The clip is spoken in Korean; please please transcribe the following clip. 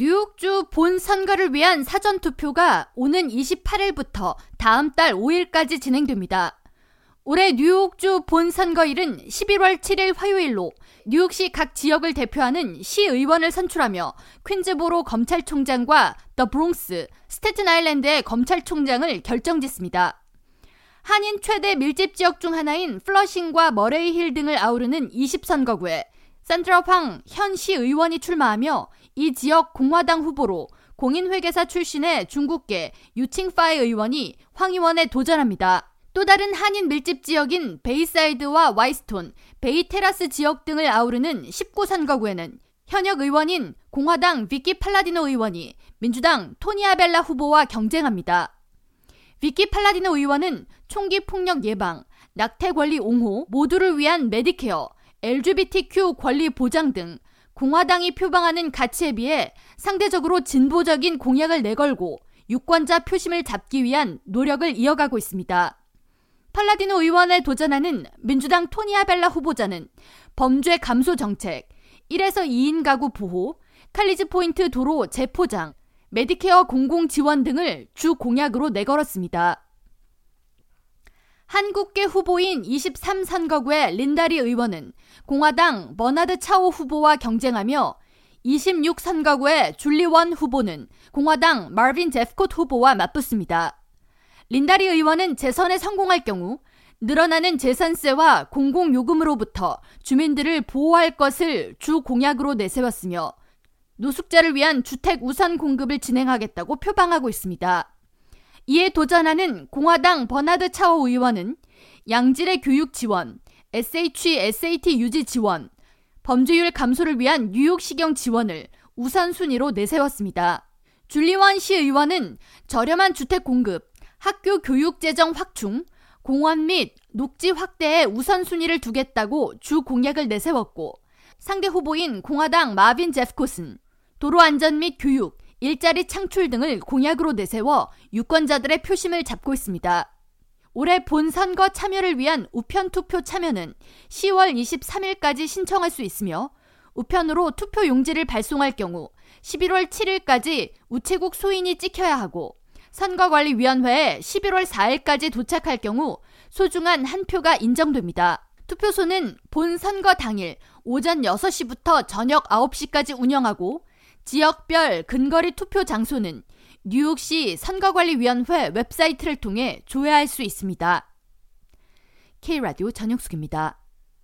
뉴욕주 본 선거를 위한 사전 투표가 오는 28일부터 다음 달 5일까지 진행됩니다. 올해 뉴욕주 본 선거일은 11월 7일 화요일로 뉴욕시 각 지역을 대표하는 시의원을 선출하며 퀸즈보로 검찰총장과 더 브롱스, 스테튼 아일랜드의 검찰총장을 결정짓습니다. 한인 최대 밀집 지역 중 하나인 플러싱과 머레이 힐 등을 아우르는 20선거구에 산드라 황 현 시의원이 출마하며 이 지역 공화당 후보로 공인회계사 출신의 중국계 유칭파이 의원이 황 의원에 도전합니다. 또 다른 한인 밀집 지역인 베이사이드와 화이트스톤, 베이테라스 지역 등을 아우르는 19선거구에는 현역 의원인 공화당 비키 팔라디노 의원이 민주당 토니 아벨라 후보와 경쟁합니다. 비키 팔라디노 의원은 총기 폭력 예방, 낙태 권리 옹호, 모두를 위한 메디케어, LGBTQ 권리 보장 등 공화당이 표방하는 가치에 비해 상대적으로 진보적인 공약을 내걸고 유권자 표심을 잡기 위한 노력을 이어가고 있습니다. 팔라디노 의원에 도전하는 민주당 토니 아벨라 후보자는 범죄 감소 정책, 1에서 2인 가구 보호, 칼리지 포인트 도로 재포장, 메디케어 공공 지원 등을 주 공약으로 내걸었습니다. 한국계 후보인 23선거구의 린다리 의원은 공화당 버나드 차오 후보와 경쟁하며 26선거구의 줄리원 후보는 공화당 마빈 제프콧 후보와 맞붙습니다. 린다리 의원은 재선에 성공할 경우 늘어나는 재산세와 공공요금으로부터 주민들을 보호할 것을 주 공약으로 내세웠으며 노숙자를 위한 주택 우선 공급을 진행하겠다고 표방하고 있습니다. 이에 도전하는 공화당 버나드 차오 의원은 양질의 교육 지원, SH, SAT 유지 지원, 범죄율 감소를 위한 뉴욕시경 지원을 우선순위로 내세웠습니다. 줄리원 시 의원은 저렴한 주택 공급, 학교 교육 재정 확충, 공원 및 녹지 확대에 우선순위를 두겠다고 주 공약을 내세웠고 상대 후보인 공화당 마빈 제프코슨, 도로 안전 및 교육, 일자리 창출 등을 공약으로 내세워 유권자들의 표심을 잡고 있습니다. 올해 본선거 참여를 위한 우편 투표 참여는 10월 23일까지 신청할 수 있으며 우편으로 투표 용지를 발송할 경우 11월 7일까지 우체국 소인이 찍혀야 하고 선거관리위원회에 11월 4일까지 도착할 경우 소중한 한 표가 인정됩니다. 투표소는 본 선거 당일 오전 6시부터 저녁 9시까지 운영하고 지역별 근거리 투표 장소는 뉴욕시 선거관리위원회 웹사이트를 통해 조회할 수 있습니다. K라디오 전영숙입니다.